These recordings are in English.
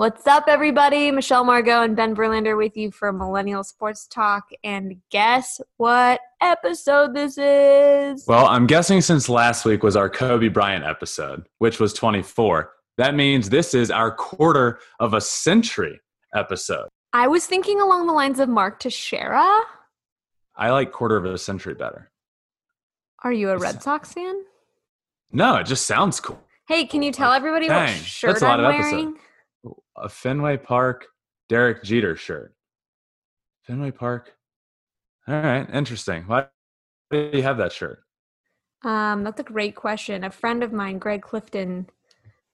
What's up, everybody? Michelle Margaux and Ben Verlander with you for Millennial Sports Talk. And guess what episode this is? Well, I'm guessing since last week was our Kobe Bryant episode, which was 24. That means this is our quarter of a century episode. I was thinking along the lines of Mark Teixeira. I like quarter of a century better. Are you a Red Sox fan? No, it just sounds cool. Hey, can you tell everybody Dang, what shirt that's a lot I'm of episode. A Fenway Park Derek Jeter shirt. Fenway Park. All right, interesting. Why do you have that shirt? Um, that's a great question. A friend of mine, Greg Clifton,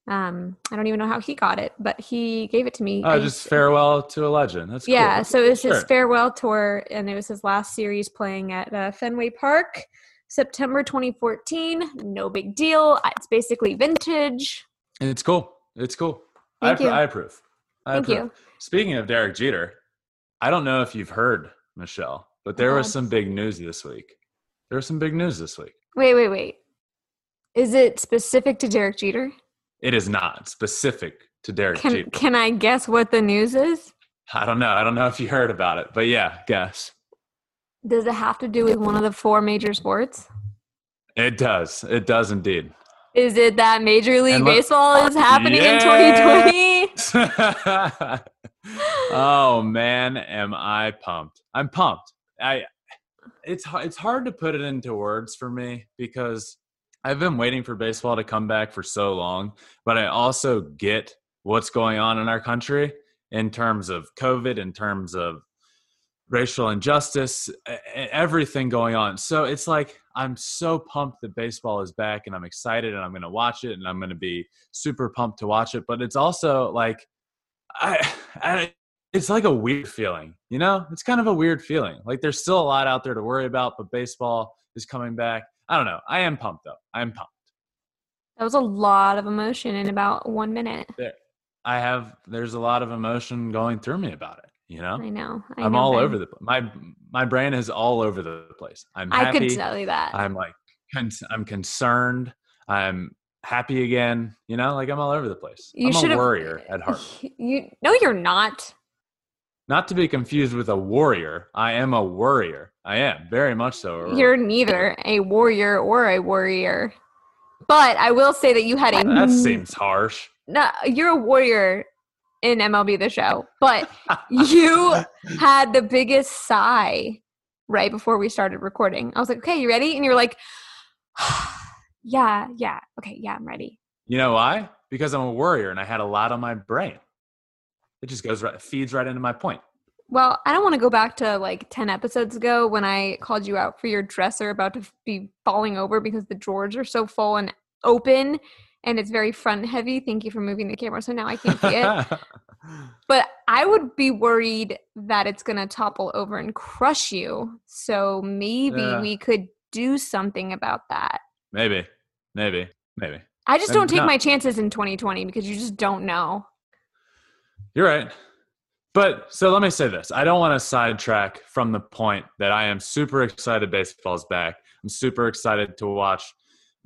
um, I don't even know how he got it, but he gave it to me. Oh, I just farewell to a legend. That's cool. Yeah, so it was his farewell tour, and it was his last series playing at uh, Fenway Park, September 2014. No big deal. It's basically vintage. And it's cool. It's cool. Thank I, you. I approve. I Thank approve. you. Speaking of Derek Jeter, I don't know if you've heard, Michelle, but there was some big news this week. There was some big news this week. Wait, wait, wait. Is it specific to Derek Jeter? It is not specific to Derek Can Jeter. Can I guess what the news is? I don't know. I don't know if you heard about it, but yeah, guess. Does it have to do with one of the four major sports? It does. It does indeed. Is it that Major League look- Baseball is happening in 2020? oh man, am I pumped? I'm pumped. I it's it's hard to put it into words for me because I've been waiting for baseball to come back for so long, but I also get what's going on in our country in terms of COVID, in terms of racial injustice, everything going on. So it's like I'm so pumped that baseball is back and I'm excited and I'm going to watch it and I'm going to be super pumped to watch it, but it's also like I, I it's like a weird feeling, you know? It's kind of a weird feeling. Like there's still a lot out there to worry about, but baseball is coming back. I don't know. I am pumped though. I am pumped. that was a lot of emotion in about one minute. There, I have there's a lot of emotion going through me about it, you know? I know. I I'm know, all Ben. over the my my brain is all over the place. I'm I happy. could tell you that. I'm like I'm concerned. I'm happy again. You know, like I'm all over the place. You I'm a warrior at heart. You no, you're not. Not to be confused with a warrior. I am a warrior I am very much so. You're neither a warrior or a warrior. But I will say that you had a That seems harsh. no, you're a warrior in MLB the show, but you had the biggest sigh right before we started recording. I was like, "Okay, you ready?" And you're like, "Yeah, yeah, okay, yeah, I'm ready." You know why? Because I'm a warrior and I had a lot on my brain. It just goes right, feeds right into my point. Well, I don't want to go back to like 10 episodes ago when I called you out for your dresser about to be falling over because the drawers are so full and open and it's very front heavy. Thank you for moving the camera so now I can't see it. But I would be worried that it's going to topple over and crush you. So maybe Yeah. we could do something about that. maybe, maybe, maybe. I just Maybe don't take not. my chances in 2020 because you just don't know. You're right. But so let me say this. I don't want to sidetrack from the point that I am super excited baseball's back. I'm super excited to watch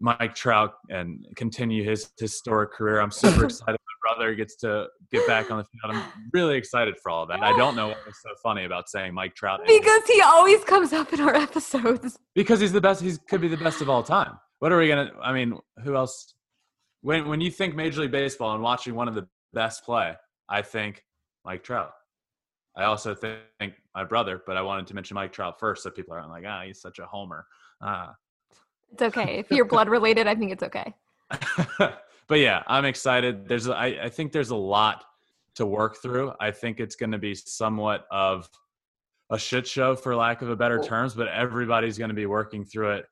Mike Trout and continue his historic career. I'm super excited my brother gets to get back on the field. I'm really excited for all that. I don't know what was so funny about saying Mike Trout. Because he always comes up in our episodes. because he's the best. He could be the best of all time. What are we gonna? I mean, who else? When when you think Major League Baseball and watching one of the best play, I think Mike Trout. I also think my brother, but I wanted to mention Mike Trout first, so people aren't like, ah, he's such a homer. Ah, It's okay. If you're blood related, I think it's okay. but yeah, I'm excited. There's I, I think there's a lot to work through. I think it's going to be somewhat of a shit show for lack of a better terms, but everybody's going to be working through it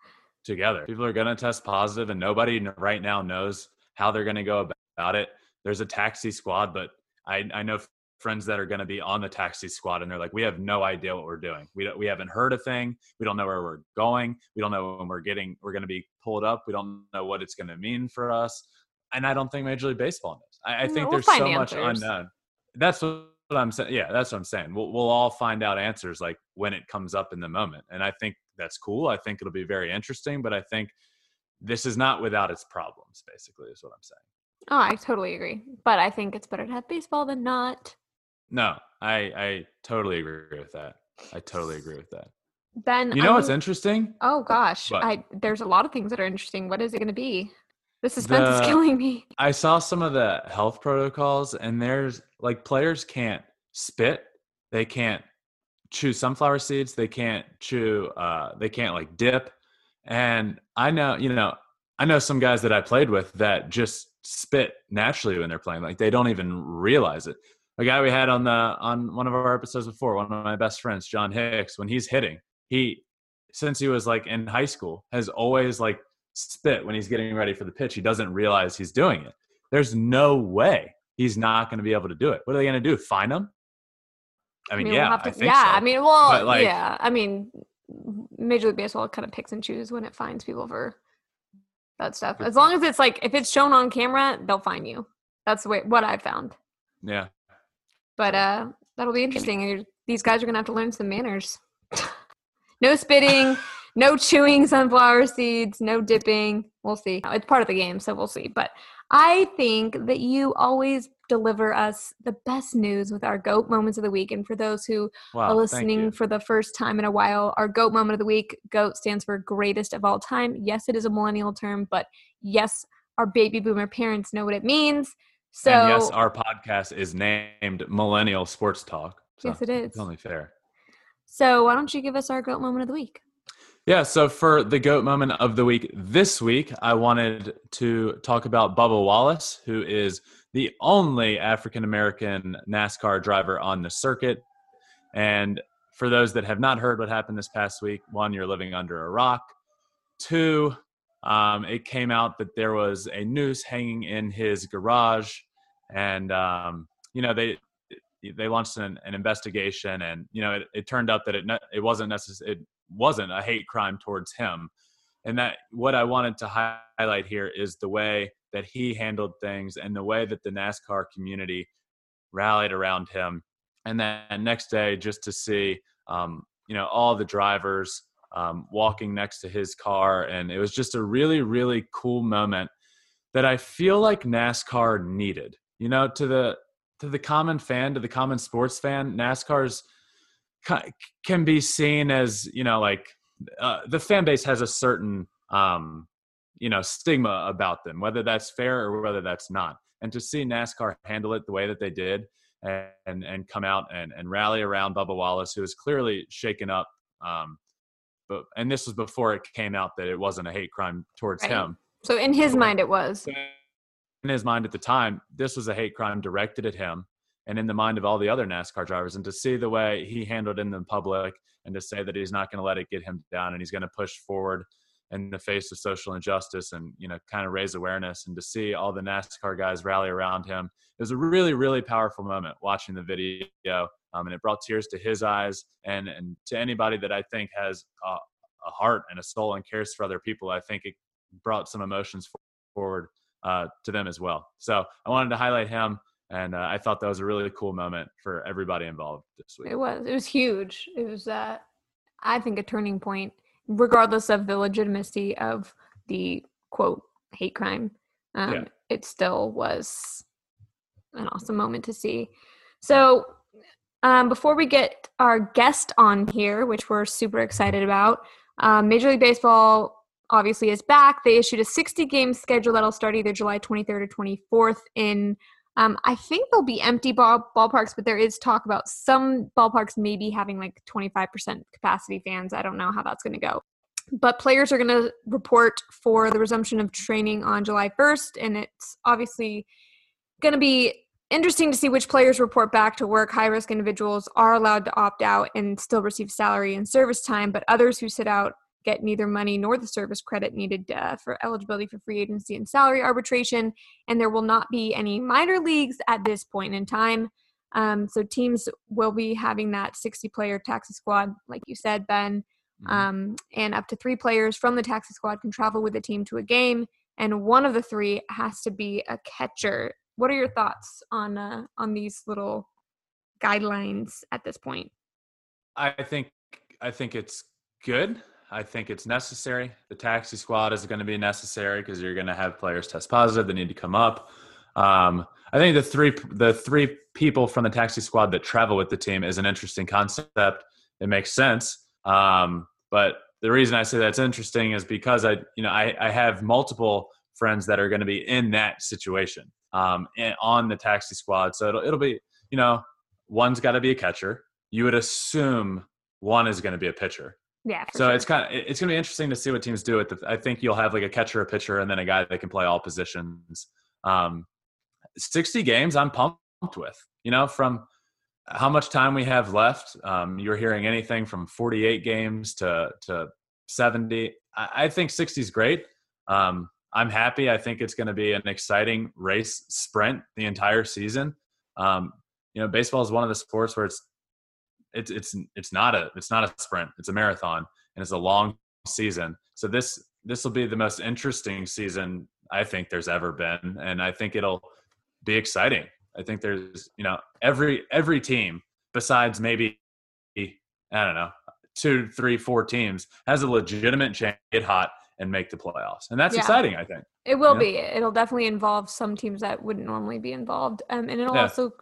together. People are going to test positive and nobody right now knows how they're going to go about it. There's a taxi squad, but I, I know friends that are going to be on the taxi squad and they're like we have no idea what we're doing. We, we haven't heard a thing. We don't know where we're going. We don't know when we're getting we're going to be pulled up. We don't know what it's going to mean for us. And i don't think major league baseball knows. I, I think we'll there's so answers. much unknown. That's what i'm saying yeah that's what i'm saying. We'll, we'll all find out answers like when it comes up in the moment. And i think that's cool. I think it'll be very interesting but i think this is not without its problems basically is what i'm saying. Oh, I totally agree. But I think it's better to have baseball than not. No, I I totally agree with that. I totally agree with that. Ben, You know what's I'm- interesting? Oh gosh, What? I there's a lot of things that are interesting. What is it going to be? The suspense is killing me. I saw some of the health protocols, and there's like players can't spit, they can't chew sunflower seeds, they can't chew, uh, they can't like dip. And I know, you know, I know some guys that I played with that just spit naturally when they're playing, like they don't even realize it. A guy we had on the on one of our episodes before, one of my best friends, John Hicks, when he's hitting, he since he was like in high school has always like spit when he's getting ready for the pitch. He doesn't realize he's doing it. There's no way he's not going to be able to do it. What are they going to do? Fine him? I mean, we'll yeah, have to- I think yeah. so. I mean, well, like- yeah. I mean, Major League Baseball kind of picks and chooses when it finds people for that stuff. As long as it's like if it's shown on camera, they'll find you. That's the way what I've found. yeah. But uh, that'll be interesting. These guys are gonna have to learn some manners. no spitting, no chewing sunflower seeds, no dipping. We'll see. It's part of the game, so we'll see. But I think that you always deliver us the best news with our GOAT moments of the week. And for those who Wow. are listening for the first time in a while, our GOAT moment of the week, GOAT stands for greatest of all time. Yes, it is a millennial term, but yes, our baby boomer parents know what it means. So and yes, our podcast is named Millennial Sports Talk. So Yes, it is. It's only fair. So why don't you give us our goat moment of the week? Yeah, so for the GOAT moment of the week this week, I wanted to talk about Bubba Wallace, who is the only African American NASCAR driver on the circuit. And for those that have not heard what happened this past week, one, you're living under a rock. Two, um, it came out that there was a noose hanging in his garage, and um, you know they they launched an, an investigation, and you know it, it turned out that it ne- it wasn't necessary. It wasn't a hate crime towards him, and that what I wanted to hi- highlight here is the way that he handled things and the way that the NASCAR community rallied around him. And then next day, just to see, um, you know, all the drivers um, walking next to his car, and it was just a really, really cool moment that I feel like NASCAR needed. You know, to the to the common fan, to the common sports fan, NASCAR's can be seen as you know, like uh, the fan base has a certain um, you know stigma about them, whether that's fair or whether that's not. And to see NASCAR handle it the way that they did, and and come out and and rally around Bubba Wallace, who was clearly shaken up. Um, but and this was before it came out that it wasn't a hate crime towards Right. him. So in his mind, it was. In his mind at the time, this was a hate crime directed at him, and in the mind of all the other NASCAR drivers. And to see the way he handled it in the public, and to say that he's not going to let it get him down, and he's going to push forward in the face of social injustice, and you know, kind of raise awareness, and to see all the NASCAR guys rally around him, it was a really, really powerful moment watching the video. Um, and it brought tears to his eyes, and and to anybody that I think has a, a heart and a soul and cares for other people, I think it brought some emotions forward uh, to them as well. So I wanted to highlight him, and uh, I thought that was a really cool moment for everybody involved this week. It was. It was huge. It was, uh, I think, a turning point, regardless of the legitimacy of the quote hate crime. Um, Yeah. It still was an awesome moment to see. So, um, before we get our guest on here, which we're super excited about, um, Major League Baseball obviously is back. They issued a 60 game schedule that'll start either July 23rd or 24th in um, I think there'll be empty ball, ballparks, but there is talk about some ballparks maybe having like 25% capacity fans. I don't know how that's going to go. but players are going to report for the resumption of training on July 1st, and it's obviously going to be interesting to see which players report back to work. High risk individuals are allowed to opt out and still receive salary and service time, but others who sit out get neither money nor the service credit needed uh, for eligibility for free agency and salary arbitration. And there will not be any minor leagues at this point in time. Um, so teams will be having that 60 player taxi squad, like you said, Ben. Mm-hmm. Um, and up to three players from the taxi squad can travel with the team to a game, and one of the three has to be a catcher. What are your thoughts on uh, on these little guidelines at this point? I think I think it's good. I think it's necessary. The taxi squad is going to be necessary because you're going to have players test positive. They need to come up. Um, I think the three the three people from the taxi squad that travel with the team is an interesting concept. It makes sense. Um, but the reason I say that's interesting is because I you know I, I have multiple friends that are going to be in that situation um, on the taxi squad. So it'll it'll be you know one's got to be a catcher. You would assume one is going to be a pitcher. Yeah. So sure. it's kind of it's going to be interesting to see what teams do. It. I think you'll have like a catcher, a pitcher, and then a guy that can play all positions. Um, 60 games I'm pumped with. You know, from how much time we have left. Um, you're hearing anything from 48 games to to 70. I, I think 60 is great. Um, I'm happy. I think it's going to be an exciting race sprint the entire season. Um, you know, baseball is one of the sports where it's it's it's it's not a it's not a sprint. It's a marathon, and it's a long season. So this this will be the most interesting season I think there's ever been, and I think it'll be exciting. I think there's you know every every team besides maybe I don't know two, three, four teams has a legitimate chance to get hot and make the playoffs, and that's yeah. exciting. I think it will be. It'll definitely involve some teams that wouldn't normally be involved, um, and it'll yeah. also,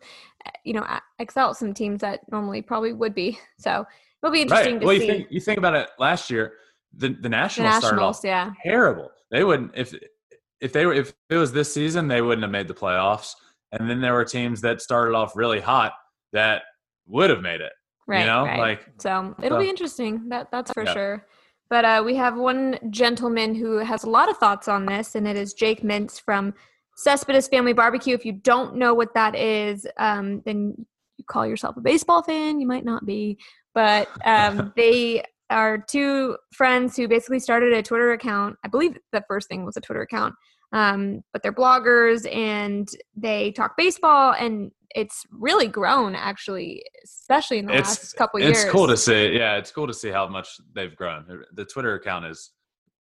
you know, excel some teams that normally probably would be. So it'll be interesting right. to well, see. You think, you think about it. Last year, the the Nationals, the Nationals started off yeah. terrible. They wouldn't if if they were if it was this season, they wouldn't have made the playoffs. And then there were teams that started off really hot that would have made it. Right. You know, right. like so it'll so. be interesting. That that's for yeah. sure. But uh, we have one gentleman who has a lot of thoughts on this, and it is Jake Mintz from Cespedes Family Barbecue. If you don't know what that is, um, then you call yourself a baseball fan. You might not be, but um, they are two friends who basically started a Twitter account. I believe the first thing was a Twitter account um, but they're bloggers and they talk baseball and it's really grown actually especially in the it's, last couple it's years it's cool to see yeah it's cool to see how much they've grown. The twitter account is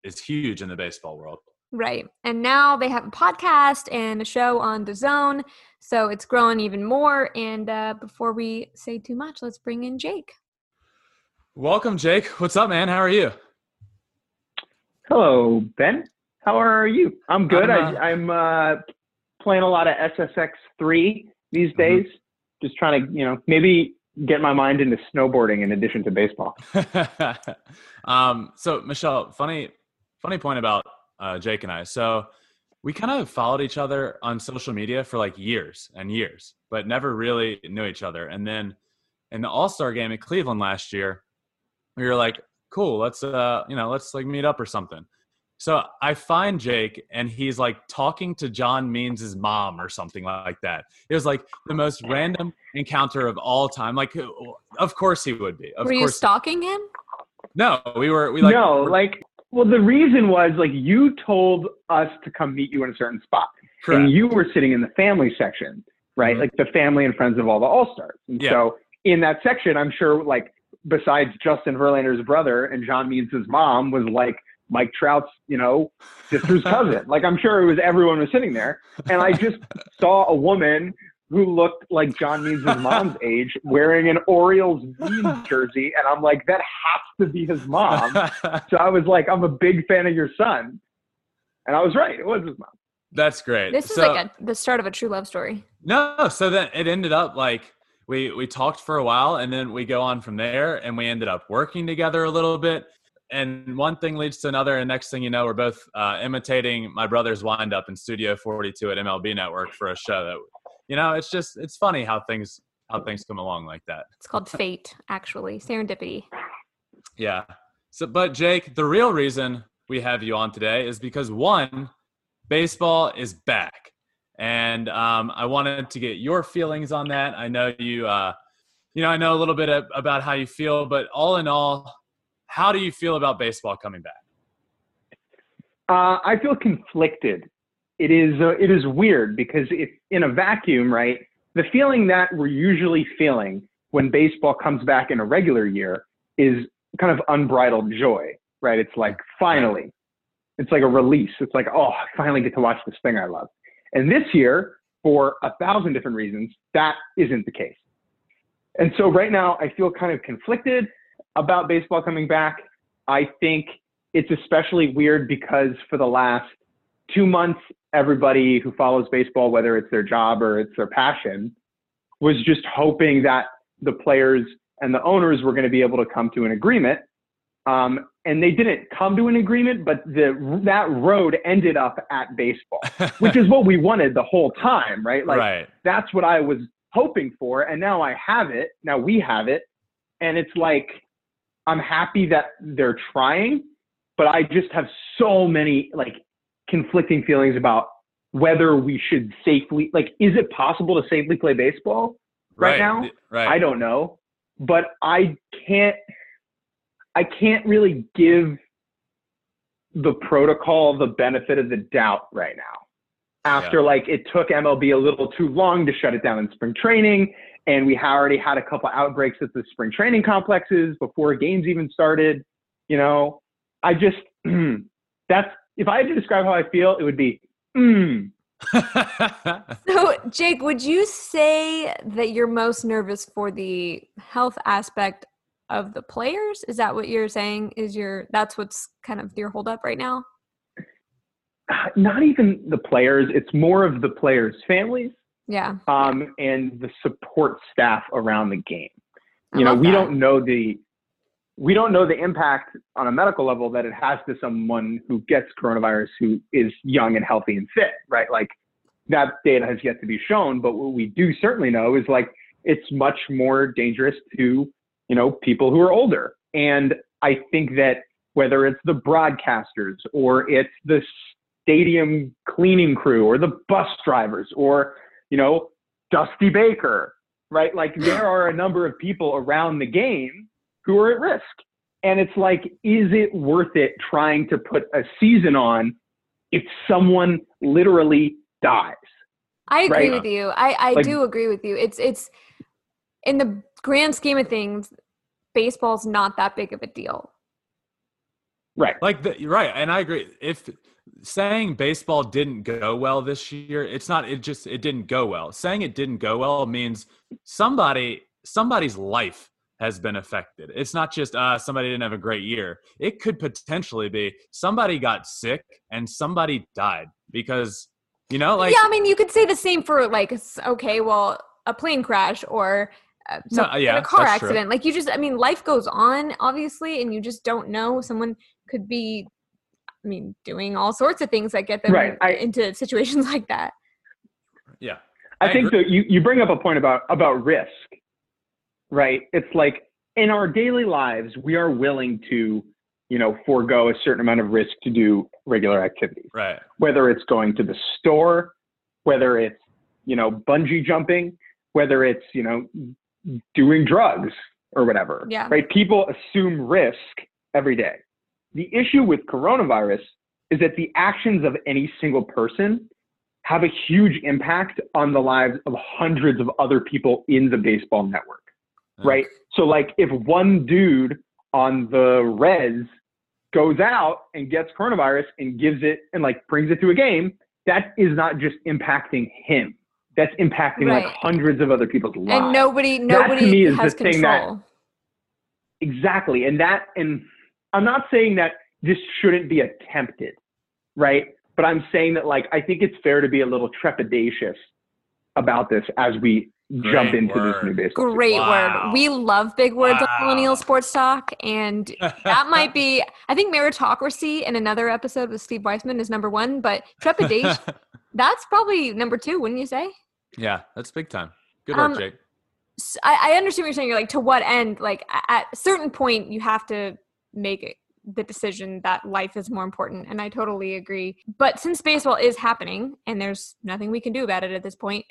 is huge in the baseball world. Right and now they have a podcast and a show on the zone so it's growing even more and uh, before we say too much let's bring in jake. Welcome jake. What's up man? How are you? Hello ben. How are you? I'm good. I'm, uh, I, am uh, playing a lot of SSX three these mm-hmm. days. Mm-hmm. Just trying to, you know, maybe get my mind into snowboarding in addition to baseball. um, so Michelle, funny, funny point about uh, Jake and I. So we kind of followed each other on social media for like years and years, but never really knew each other. And then in the All Star game in Cleveland last year, we were like, "Cool, let's uh, you know, let's like meet up or something." So I find Jake and he's like talking to John Means' mom or something like that. It was like the most random encounter of all time. Like, of course he would be. Of were course. you stalking him? No, we were. We like. No, like. Well, the reason was like you told us to come meet you in a certain spot, Correct. and you were sitting in the family section, right? Mm-hmm. Like the family and friends of all the all stars. And yeah. so in that section, I'm sure like besides Justin Verlander's brother and John Means' mom was like Mike Trout's, you know, sister's cousin. like I'm sure it was everyone was sitting there. And I just saw a woman who looked like John Means' mom's age wearing an Orioles Means jersey. And I'm like, that has to be his mom. so I was like, I'm a big fan of your son. And I was right. It was his mom. That's great. This is so, like a, the start of a true love story. No, so then it ended up like we we talked for a while and then we go on from there and we ended up working together a little bit and one thing leads to another and next thing you know we're both uh, imitating my brother's wind up in studio 42 at mlb network for a show that you know it's just it's funny how things how things come along like that. It's called fate actually serendipity. Yeah. So, but Jake, the real reason we have you on today is because one, baseball is back, and um, I wanted to get your feelings on that. I know you, uh, you know, I know a little bit about how you feel, but all in all, how do you feel about baseball coming back? Uh, I feel conflicted. It is uh, it is weird because if in a vacuum, right, the feeling that we're usually feeling when baseball comes back in a regular year is kind of unbridled joy, right? It's like finally, it's like a release. It's like, oh, I finally get to watch this thing I love. And this year, for a thousand different reasons, that isn't the case. And so right now, I feel kind of conflicted about baseball coming back. I think it's especially weird because for the last two months, everybody who follows baseball, whether it's their job or it's their passion, was just hoping that the players and the owners were going to be able to come to an agreement. Um, and they didn't come to an agreement, but the, that road ended up at baseball, which is what we wanted the whole time, right? Like right. that's what I was hoping for. And now I have it. Now we have it. And it's like, I'm happy that they're trying, but I just have so many like conflicting feelings about whether we should safely, like, is it possible to safely play baseball right, right now? Right. I don't know but I can't I can't really give the protocol the benefit of the doubt right now. After yeah. like it took MLB a little too long to shut it down in spring training, and we already had a couple outbreaks at the spring training complexes before games even started. You know, I just that's if I had to describe how I feel, it would be mm, so, Jake, would you say that you're most nervous for the health aspect of the players? Is that what you're saying? Is your that's what's kind of your holdup right now? Not even the players. It's more of the players' families. Yeah. Um, and the support staff around the game. You know, we that. don't know the we don't know the impact on a medical level that it has to someone who gets coronavirus who is young and healthy and fit, right? Like that data has yet to be shown, but what we do certainly know is like it's much more dangerous to, you know, people who are older. And I think that whether it's the broadcasters or it's the stadium cleaning crew or the bus drivers or, you know, Dusty Baker, right? Like there are a number of people around the game who are at risk. And it's like, is it worth it trying to put a season on if someone literally dies? I agree right? with you. I, I like, do agree with you. It's it's in the grand scheme of things, baseball's not that big of a deal. Right. Like the, right, and I agree. If saying baseball didn't go well this year, it's not it just it didn't go well. Saying it didn't go well means somebody somebody's life has been affected. It's not just uh, somebody didn't have a great year. It could potentially be somebody got sick and somebody died because, you know, like. Yeah, I mean, you could say the same for, like, okay, well, a plane crash or uh, no, yeah, a car accident. True. Like, you just, I mean, life goes on, obviously, and you just don't know. Someone could be, I mean, doing all sorts of things that get them right. I, into situations like that. Yeah. I, I think that you, you bring up a point about about risk right? It's like in our daily lives, we are willing to, you know, forego a certain amount of risk to do regular activities. Right. Whether it's going to the store, whether it's, you know, bungee jumping, whether it's, you know, doing drugs or whatever. Yeah. Right. People assume risk every day. The issue with coronavirus is that the actions of any single person have a huge impact on the lives of hundreds of other people in the baseball network right? So like if one dude on the res goes out and gets coronavirus and gives it and like brings it to a game, that is not just impacting him. That's impacting right. like hundreds of other people's lives. And nobody, nobody has control. That, exactly. And that, and I'm not saying that this shouldn't be attempted, right? But I'm saying that like I think it's fair to be a little trepidatious about this as we Great jump into word. this new baseball. Great wow. word. We love big words wow. on Millennial Sports Talk, and that might be. I think meritocracy in another episode with Steve Weissman is number one, but trepidation that's probably number two, wouldn't you say? Yeah, that's big time. Good work, um, Jake. I, I understand what you're saying. You're like to what end? Like at a certain point, you have to make the decision that life is more important. And I totally agree. But since baseball is happening and there's nothing we can do about it at this point,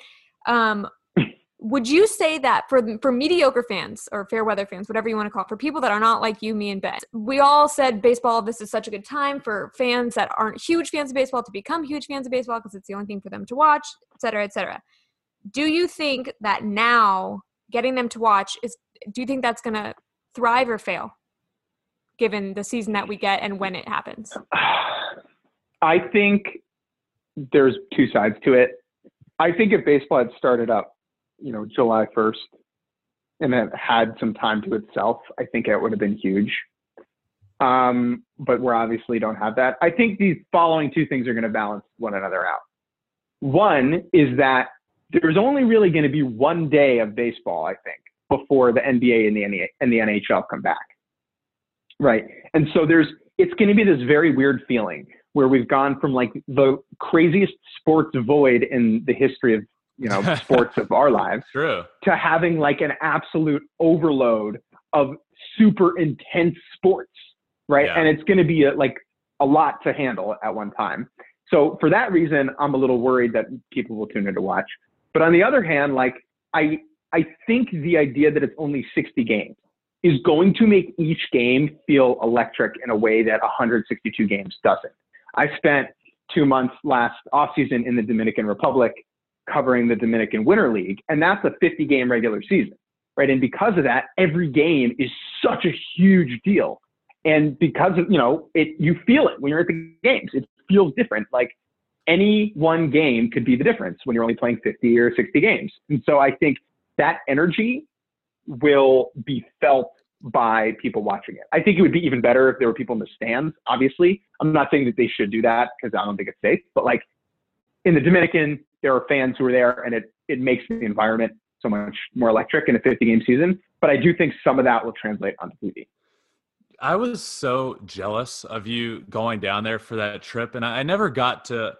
um, would you say that for for mediocre fans or fair weather fans, whatever you want to call it, for people that are not like you, me, and Ben, we all said baseball. This is such a good time for fans that aren't huge fans of baseball to become huge fans of baseball because it's the only thing for them to watch, et cetera, et cetera. Do you think that now getting them to watch is? Do you think that's going to thrive or fail, given the season that we get and when it happens? I think there's two sides to it. I think if baseball had started up you know, July 1st and it had some time to itself, I think it would have been huge. Um, but we obviously don't have that. I think these following two things are going to balance one another out. One is that there's only really going to be one day of baseball, I think, before the NBA and the, and the NHL come back. Right. And so there's, it's going to be this very weird feeling where we've gone from like the craziest sports void in the history of you know sports of our lives True. to having like an absolute overload of super intense sports right yeah. and it's going to be a, like a lot to handle at one time so for that reason i'm a little worried that people will tune in to watch but on the other hand like i i think the idea that it's only 60 games is going to make each game feel electric in a way that 162 games doesn't i spent two months last offseason in the dominican republic covering the Dominican Winter League, and that's a 50 game regular season, right? And because of that, every game is such a huge deal. And because of, you know, it, you feel it when you're at the games. It feels different. Like any one game could be the difference when you're only playing 50 or 60 games. And so I think that energy will be felt by people watching it. I think it would be even better if there were people in the stands, obviously. I'm not saying that they should do that because I don't think it's safe, but like in the Dominican, there are fans who are there, and it it makes the environment so much more electric in a 50 game season. But I do think some of that will translate onto TV. I was so jealous of you going down there for that trip, and I, never got to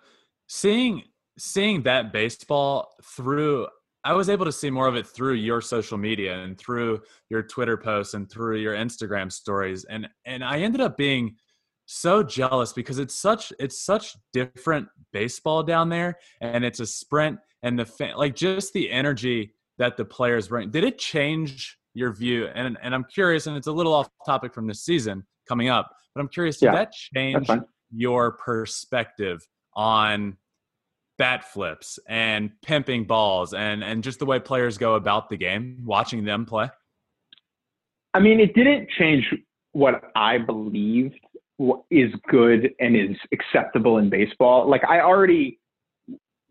seeing seeing that baseball through. I was able to see more of it through your social media and through your Twitter posts and through your Instagram stories, and and I ended up being so jealous because it's such it's such different baseball down there and it's a sprint and the fan, like just the energy that the players bring. Did it change your view? And and i'm curious and it's a little off topic from this season coming up but i'm curious did yeah, that change your perspective on bat flips and pimping balls and and just the way players go about the game watching them play i mean it didn't change what i believed is good and is acceptable in baseball. Like I already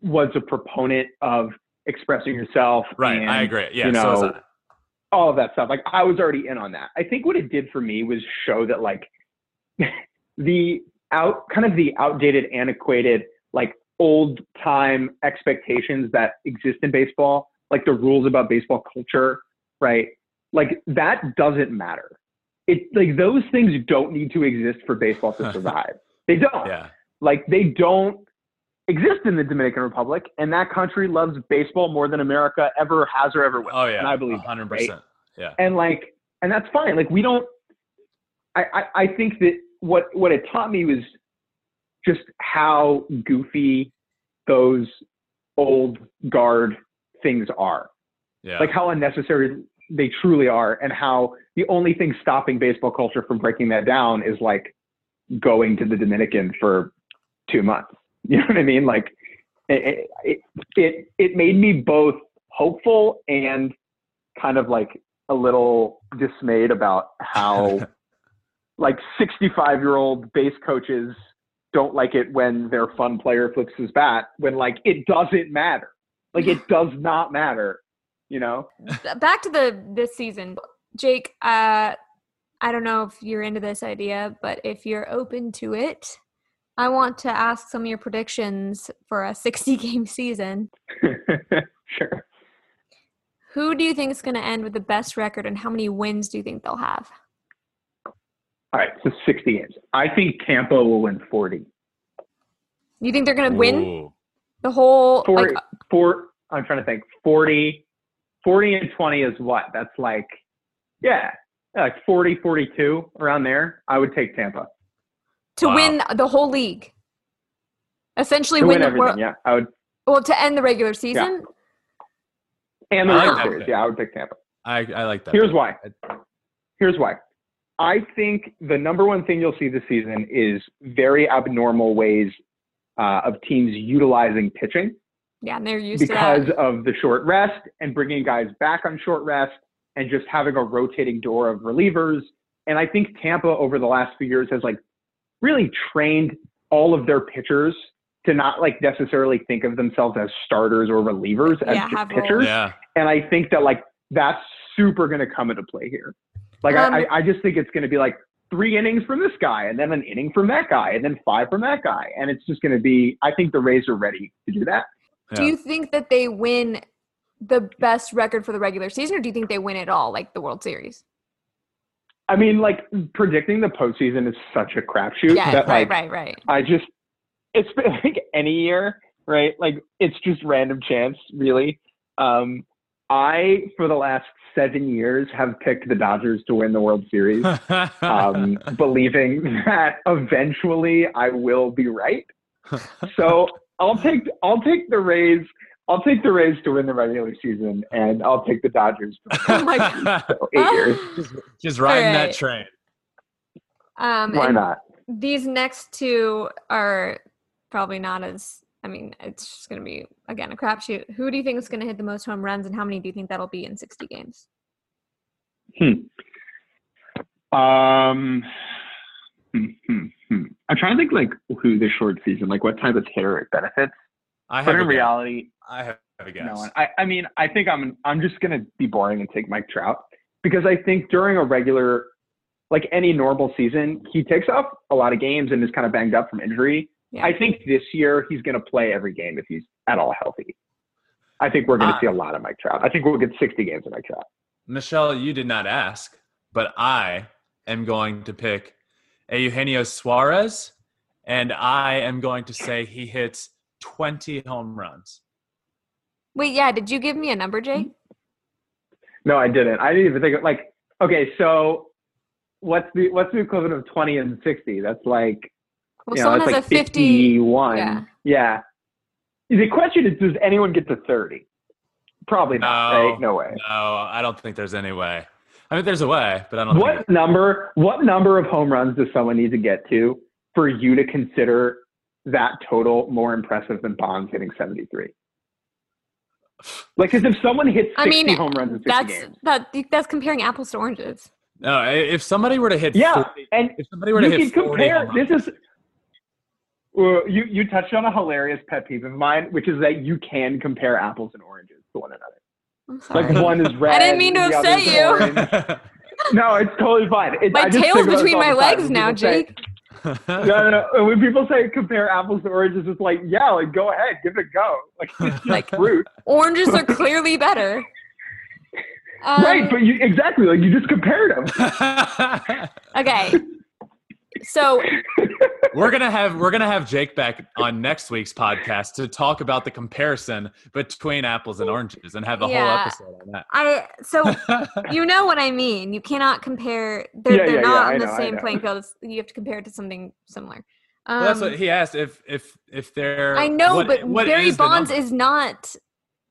was a proponent of expressing yourself. Right. And, I agree. Yeah. You know, so all of that stuff. Like I was already in on that. I think what it did for me was show that like the out kind of the outdated, antiquated, like old time expectations that exist in baseball, like the rules about baseball culture, right? Like that doesn't matter it like those things don't need to exist for baseball to survive. they don't. Yeah. Like they don't exist in the Dominican Republic, and that country loves baseball more than America ever has or ever will. Oh yeah, and I believe hundred percent. Yeah. And like, and that's fine. Like we don't. I, I I think that what what it taught me was just how goofy those old guard things are. Yeah. Like how unnecessary they truly are, and how the only thing stopping baseball culture from breaking that down is like going to the Dominican for two months. You know what I mean? Like it, it, it, it made me both hopeful and kind of like a little dismayed about how like 65 year old base coaches don't like it when their fun player flips his bat when like it doesn't matter. Like it does not matter you know? Back to the this season. Jake uh i don't know if you're into this idea but if you're open to it i want to ask some of your predictions for a 60 game season. Sure. Who do you think is going to end with the best record and how many wins do you think they'll have all right so 60 games i think tampa will win 40 you think they're going to win the whole 40, like, four i'm trying to think 40 40 and 20 is what? That's like, yeah, like 40, 42 around there, I would take Tampa to Wow. win the whole league. Essentially to win, win the everything. world. Yeah, I would, Well, to end the regular season. and the I like World Series. Yeah, I would take Tampa. I, I like that. Here's why. Here's why. I think the number one thing you'll see this season is very abnormal ways uh, of teams utilizing pitching Yeah, and they're used to because that. of the short rest and bringing guys back on short rest and just having a rotating door of relievers. And I think Tampa over the last few years has like really trained all of their pitchers to not like necessarily think of themselves as starters or relievers as Yeah, just have pitchers. Yeah. And I think that like that's super going to come into play here. Like Um, I, I just think it's going to be like three innings from this guy, and then an inning from that guy, and then five from that guy, and it's just going to be. I think the Rays are ready to do that. Do you think that they win the best record for the regular season, or do you think they win it all, like the World Series? I mean, like predicting the postseason is such a crapshoot Yeah, that right, like right, right. I just it's been like any year, right? Like it's just random chance, really. Um, I for the last seven years have picked the Dodgers to win the World Series. um, believing that eventually I will be right. So I'll take I'll take the Rays. I'll take the Rays to win the regular season, and I'll take the Dodgers for Oh my God. so eight years. just, just riding Alright. that train. Um, Why not? These next two are probably not as. I mean, it's just going to be again a crapshoot. Who do you think is going to hit the most home runs, and how many do you think that'll be in sixty games? Hmm. Um, hmm, hmm, hmm. I'm trying to think like who the short season, like what type of hitter it benefits. I have But a in guess. reality, I have a guess. no one. I, I mean, I think I'm I'm just gonna be boring and take Mike Trout because I think during a regular, like any normal season, he takes off a lot of games and is kind of banged up from injury. Yeah. I think this year he's gonna play every game if he's at all healthy. I think we're gonna Ah. see a lot of Mike Trout. I think we'll get 60 games of Mike Trout. Michelle, you did not ask, but I am going to pick Eugenio Suarez, and I am going to say he hits 20 home runs. Wait, yeah. Did you give me a number, Jake? No, I didn't. I didn't even think of like okay, so what's the what's the equivalent of 20 and 60? That's like Well, you know, someone that's has like a fifty. 51. yeah. Yeah. The question is, does anyone get to 30? Probably not, No. right? No way. No, I don't think there's any way. I mean, there's a way, but I don't think. What number? What number of home runs does someone need to get to for you to consider that total more impressive than Bonds hitting 73? Like, because if someone hits 60 I mean, home runs in 60 that's games, that. That's comparing apples to oranges. No, if somebody were to hit, yeah, 40, and if somebody were to you hit can 40 compare. home runs, This is well, you you touched on a hilarious pet peeve of mine, which is that you can compare apples and oranges to one another. I'm sorry. Like one is red. I didn't mean to upset you. No, it's totally fine. It, My I just tail's think about this between my legs now, people say- Jake. no, no, no. When people say compare apples to oranges, it's like, yeah, like go ahead, give it a go. Like it's just Like- fruit, Oranges are clearly better. Um, right? But you exactly like you just compared them. okay. So we're gonna have we're gonna have Jake back on next week's podcast to talk about the comparison between apples and oranges and have a Yeah. whole episode on that. I so you know what I mean. You cannot compare. They're, Yeah, they're yeah, not yeah, I on the know, I same playing field. You have to compare it to something similar. Um, Well, that's what he asked. If if if they're I know, what- but what Barry is Bonds is not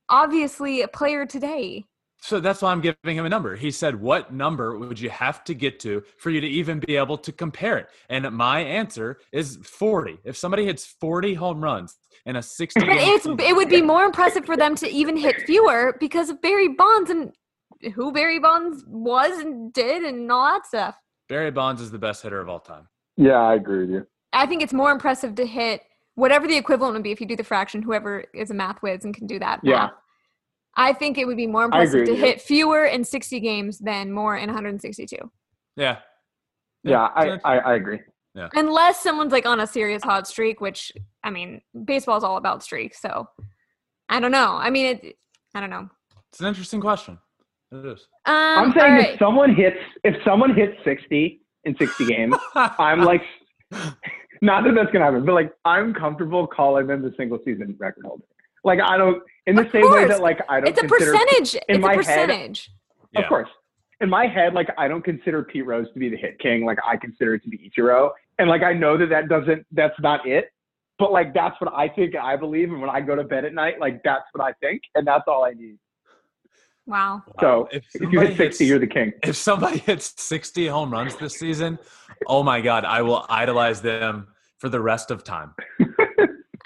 obviously a player today. So that's why I'm giving him a number. He said, "What number would you have to get to for you to even be able to compare it?" And my answer is 40. If somebody hits 40 home runs in a 60 But it's season- it would be more impressive for them to even hit fewer because of Barry Bonds and who Barry Bonds was and did and all that stuff. Barry Bonds is the best hitter of all time. Yeah, I agree with you. I think it's more impressive to hit whatever the equivalent would be if you do the fraction. Whoever is a math whiz and can do that. Yeah. math. I think it would be more impressive to hit fewer in 60 games than more in 162. Yeah. Yeah, I, I, I agree. Unless someone's like on a serious hot streak, which I mean, baseball is all about streaks. So I don't know. I mean, it, I don't know. it's an interesting question. It is. Um, I'm saying all if someone hits if someone hits 60 in 60 games, I'm like, not that that's gonna happen, but like I'm comfortable calling them the single season record holder. Like I don't in the Of same way that like I don't it's a consider percentage. in It's my a head- percentage. Of course. in my head, like I don't consider Pete Rose to be the hit king. Like I consider it to be Ichiro, and like I know that that doesn't, that's not it. But like that's what I think, I believe, and when I go to bed at night, like that's what I think, and that's all I need. Wow. So if, if you hit 60, hits, you're the king. If somebody hits 60 home runs this season, oh my God, I will idolize them for the rest of time.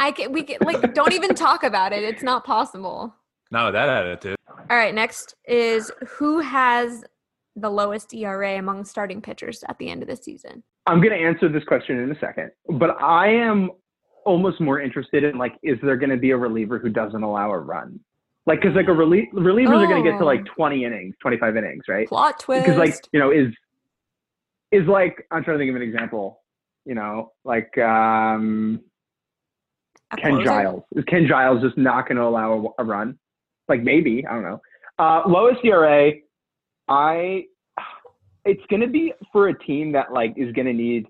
I can, we can, like, don't even talk about it. It's not possible. Not with that attitude. All right. Next is who has the lowest ERA among starting pitchers at the end of the season? I'm going to answer this question in a second, but I am almost more interested in like, is there going to be a reliever who doesn't allow a run? Like, because like a relie- relievers oh. are going to get to like 20 innings, 25 innings, right? Plot twist. Because like you know is is like I'm trying to think of an example. You know, like um, Ken Giles. Is Ken Giles just not going to allow a, a, run? Like maybe I don't know. Uh, lowest ERA, I it's going to be for a team that like is going to need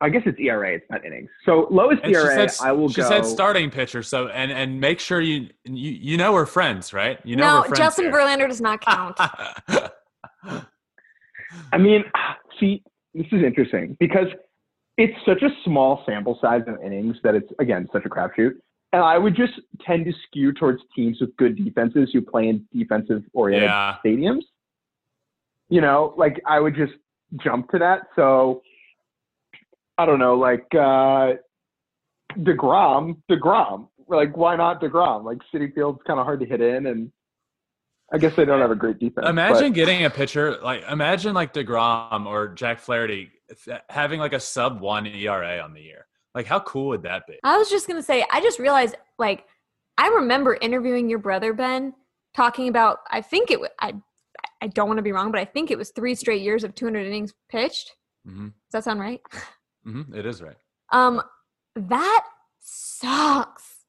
I guess it's ERA. It's not innings. So lowest and ERA, said, I will she go. She said starting pitcher. So and and make sure you you you know we're friends, right? You know. No, Justin here. Verlander does not count. I mean, see, this is interesting because it's such a small sample size of innings that it's again such a crapshoot. And I would just tend to skew towards teams with good defenses who play in defensive oriented yeah. stadiums. You know, like I would just jump to that. So I don't know, like uh, Degrom, Degrom. Like, why not Degrom? Like, Citi Field's kind of hard to hit in, and I guess they don't have a great defense. Imagine but. getting a pitcher like imagine like Degrom or Jack Flaherty having like a sub one ERA on the year. Like, how cool would that be? I was just gonna say, I just realized, like, I remember interviewing your brother Ben, talking about. I think it. I I don't want to be wrong, but I think it was three straight years of 200 innings pitched. Mm-hmm. Does that sound right? Mm-hmm. It is right. Um, that sucks.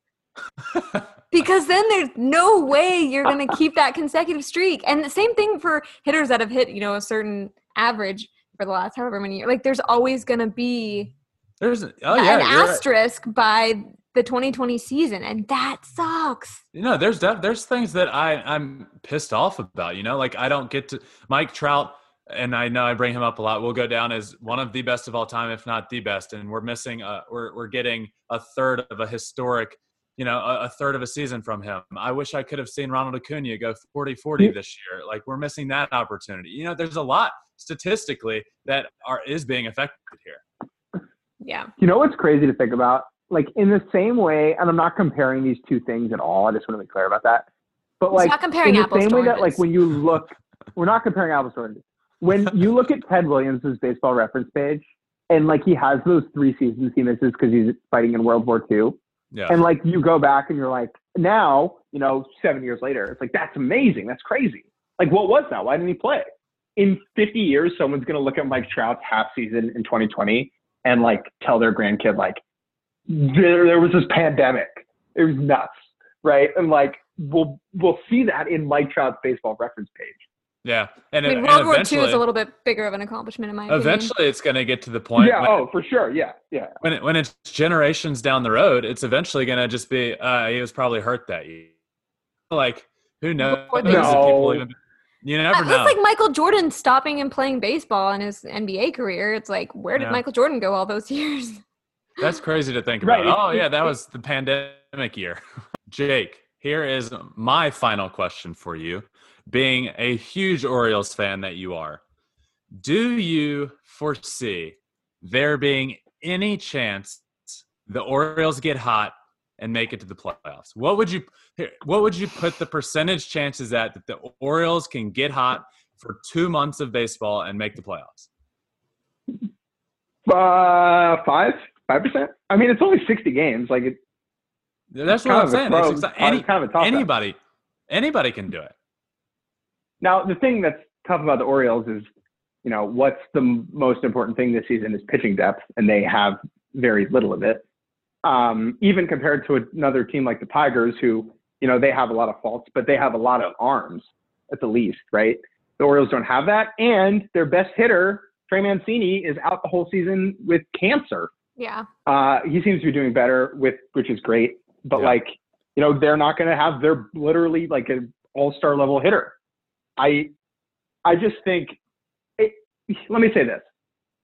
because then there's no way you're going to keep that consecutive streak. And the same thing for hitters that have hit, you know, a certain average for the last however many years. Like there's always going to be there's oh yeah, an asterisk right. by the 2020 season, and that sucks. You know, there's def- there's things that I I'm pissed off about. You know, like I don't get to Mike Trout and I know I bring him up a lot, We'll go down as one of the best of all time, if not the best. And we're missing, a, we're we're getting a third of a historic, you know, a, a third of a season from him. I wish I could have seen Ronald Acuna go 40-40 this year. Like we're missing that opportunity. You know, there's a lot statistically that are is being affected here. Yeah. You know what's crazy to think about? Like in the same way, and I'm not comparing these two things at all. I just want to be clear about that. But like in the same way that like when you look, we're not comparing apples to oranges when you look at Ted Williams' baseball reference page, and like he has those three seasons he misses because he's fighting in World War II. Yeah. And like you go back and you're like, now, you know, seven years later, it's like, that's amazing. That's crazy. Like, what was that? Why didn't he play? In 50 years, someone's going to look at Mike Trout's half season in 2020 and like tell their grandkid, like, there, there was this pandemic. It was nuts. Right. And like, we'll, we'll see that in Mike Trout's baseball reference page. Yeah, and, I mean, World War II is a little bit bigger of an accomplishment in my opinion. Eventually, it's going to get to the point. Yeah. When, oh, for sure. Yeah. Yeah. When it, when it's generations down the road, it's eventually going to just be. Uh, he was probably hurt that year. Like who knows? No. Even, you never know. It's like Michael Jordan stopping and playing baseball in his NBA career. It's like, where did yeah. Michael Jordan go all those years? That's crazy to think about. Right. Oh yeah, that was the pandemic year. Jake, here is my final question for you being a huge Orioles fan that you are, do you foresee there being any chance the Orioles get hot and make it to the playoffs? What would you what would you put the percentage chances at that the Orioles can get hot for two months of baseball and make the playoffs? Uh, five, five percent. I mean, it's only sixty games. Like it. That's what I'm saying. It's any, kind of anybody, anybody can do it. Now, the thing that's tough about the Orioles is, you know, what's the most important thing this season is pitching depth, and they have very little of it. Um, even compared to another team like the Tigers, who, you know, they have a lot of faults, but they have a lot of arms at the least, right? The Orioles don't have that, and their best hitter, Trey Mancini, is out the whole season with cancer. Yeah. Uh, he seems to be doing better with, which is great, but yeah. like, you know, they're not going to have. They're literally like an all-star level hitter. I I just think, it, let me say this.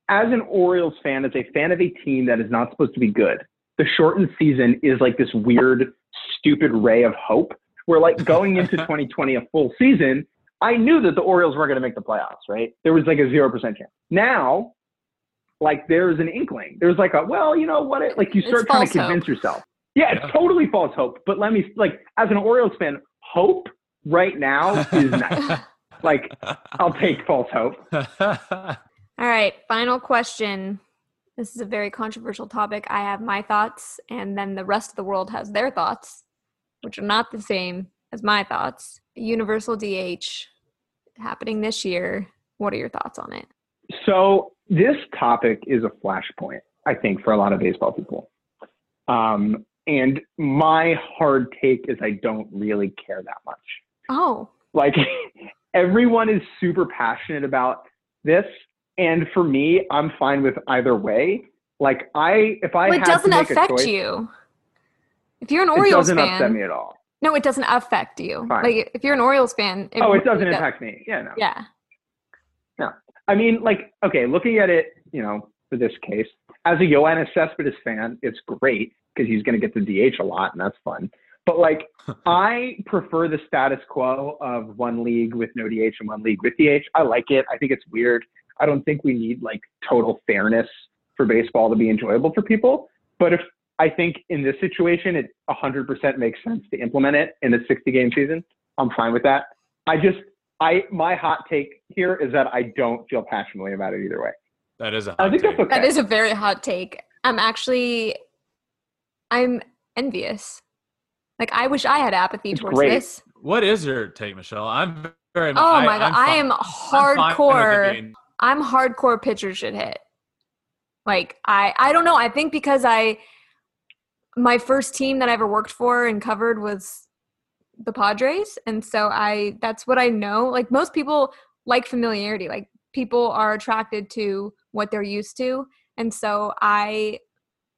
As an Orioles fan, as a fan of a team that is not supposed to be good, the shortened season is like this weird, stupid ray of hope. Where like going into 2020, a full season, I knew that the Orioles weren't going to make the playoffs, right? There was like a 0% chance. Now, like there's an inkling. There's like a, well, you know what? It, like you start trying to convince hope. yourself. Yeah, it's yeah. totally false hope. But let me, like, as an Orioles fan, hope right now is nice. like, I'll take false hope. All right, final question. This is a very controversial topic. I have my thoughts, and then the rest of the world has their thoughts, which are not the same as my thoughts. Universal DH happening this year. What are your thoughts on it? So, this topic is a flashpoint, I think, for a lot of baseball people. Um, and my hard take is I don't really care that much. Oh. Like, everyone is super passionate about this. And for me, I'm fine with either way. Like, I, if I, well, it doesn't affect choice, you. If you're an Orioles fan, it doesn't upset me at all. No, it doesn't affect you. Fine. Like if you're an Orioles fan. It oh, it doesn't impact me. Yeah, no. Yeah. No. I mean, like, okay, looking at it, you know, for this case, as a Yoenis Cespedes fan, it's great because he's going to get the DH a lot, and that's fun. But like, I prefer the status quo of one league with no DH and one league with DH. I like it. I think it's weird. I don't think we need like total fairness for baseball to be enjoyable for people. But if I think in this situation, it 100% makes sense to implement it in the 60 game season. I'm fine with that. I just, I, my hot take here is that I don't feel passionately about it either way. That is a I think take. that's okay. That is a very hot take. I'm actually, I'm envious. Like I wish I had apathy it's towards great. this. What is your take, Michelle? I'm very. Oh my god, I am hardcore. I'm, hardcore pitcher should hit. Like I, I don't know. I think because I my first team that I ever worked for and covered was the Padres. And so I that's what I know. Like most people like familiarity. Like people are attracted to what they're used to. And so I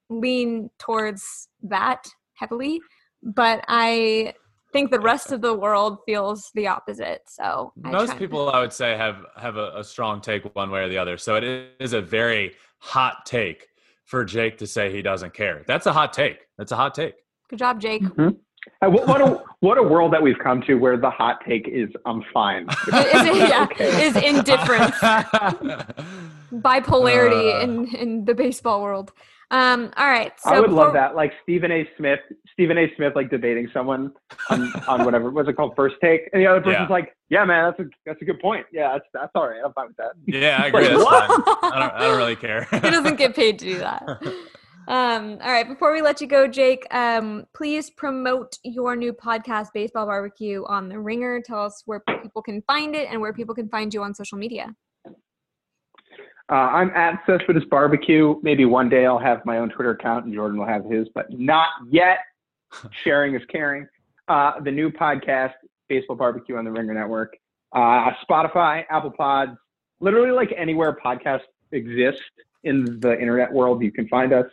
lean towards that heavily. But I think the rest of the world feels the opposite. So most people, I would say, have have a, a, strong take one way or the other. So it is a very hot take for Jake to say he doesn't care. That's a hot take. That's a hot take. Good job, Jake. Mm-hmm. Uh, what, what, a what a world that we've come to where the hot take is I'm fine. is, yeah, okay. is indifference. Bipolarity uh, in in the baseball world. Um, all right. So I would before... love that. Like Stephen A. Smith, Stephen A. Smith, like debating someone on, on whatever was it called, first take, and the other person's yeah. like, "Yeah, man, that's a that's a good point. Yeah, that's that's all right. I'm fine with that." Yeah, I agree. like, that's fine. I don't I don't really care. he doesn't get paid to do that. Um, all right. Before we let you go, Jake, um, please promote your new podcast, Baseball Barbecue, on the Ringer. Tell us where people can find it and where people can find you on social media. Uh, I'm at Cespedes Barbecue. Maybe one day I'll have my own Twitter account and Jordan will have his, but not yet. Sharing is caring. Uh, the new podcast, Baseball Barbecue on the Ringer Network, uh, Spotify, Apple Pods, literally like anywhere podcasts exist in the internet world, you can find us.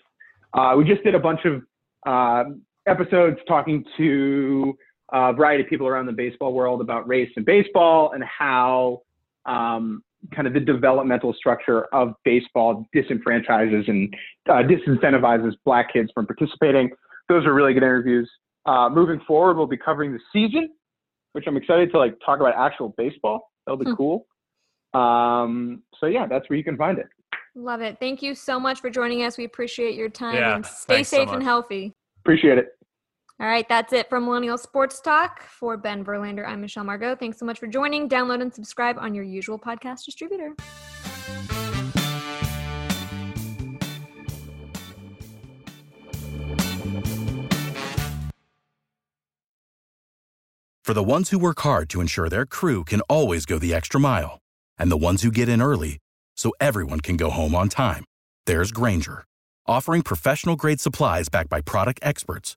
Uh, we just did a bunch of uh, episodes talking to a variety of people around the baseball world about race and baseball and how um, kind of the developmental structure of baseball disenfranchises and uh, disincentivizes black kids from participating. Those are really good interviews. Uh, moving forward, we'll be covering the season, which I'm excited to like talk about actual baseball. That'll be hmm. cool. Um, so yeah, that's where you can find it. Love it. Thank you so much for joining us. We appreciate your time yeah, and stay safe so and healthy. Appreciate it. All right, that's it from Millennial Sports Talk. For Ben Verlander, I'm Michelle Margaux. Thanks so much for joining. Download and subscribe on your usual podcast distributor. For the ones who work hard to ensure their crew can always go the extra mile, and the ones who get in early so everyone can go home on time, there's Grainger, offering professional grade supplies backed by product experts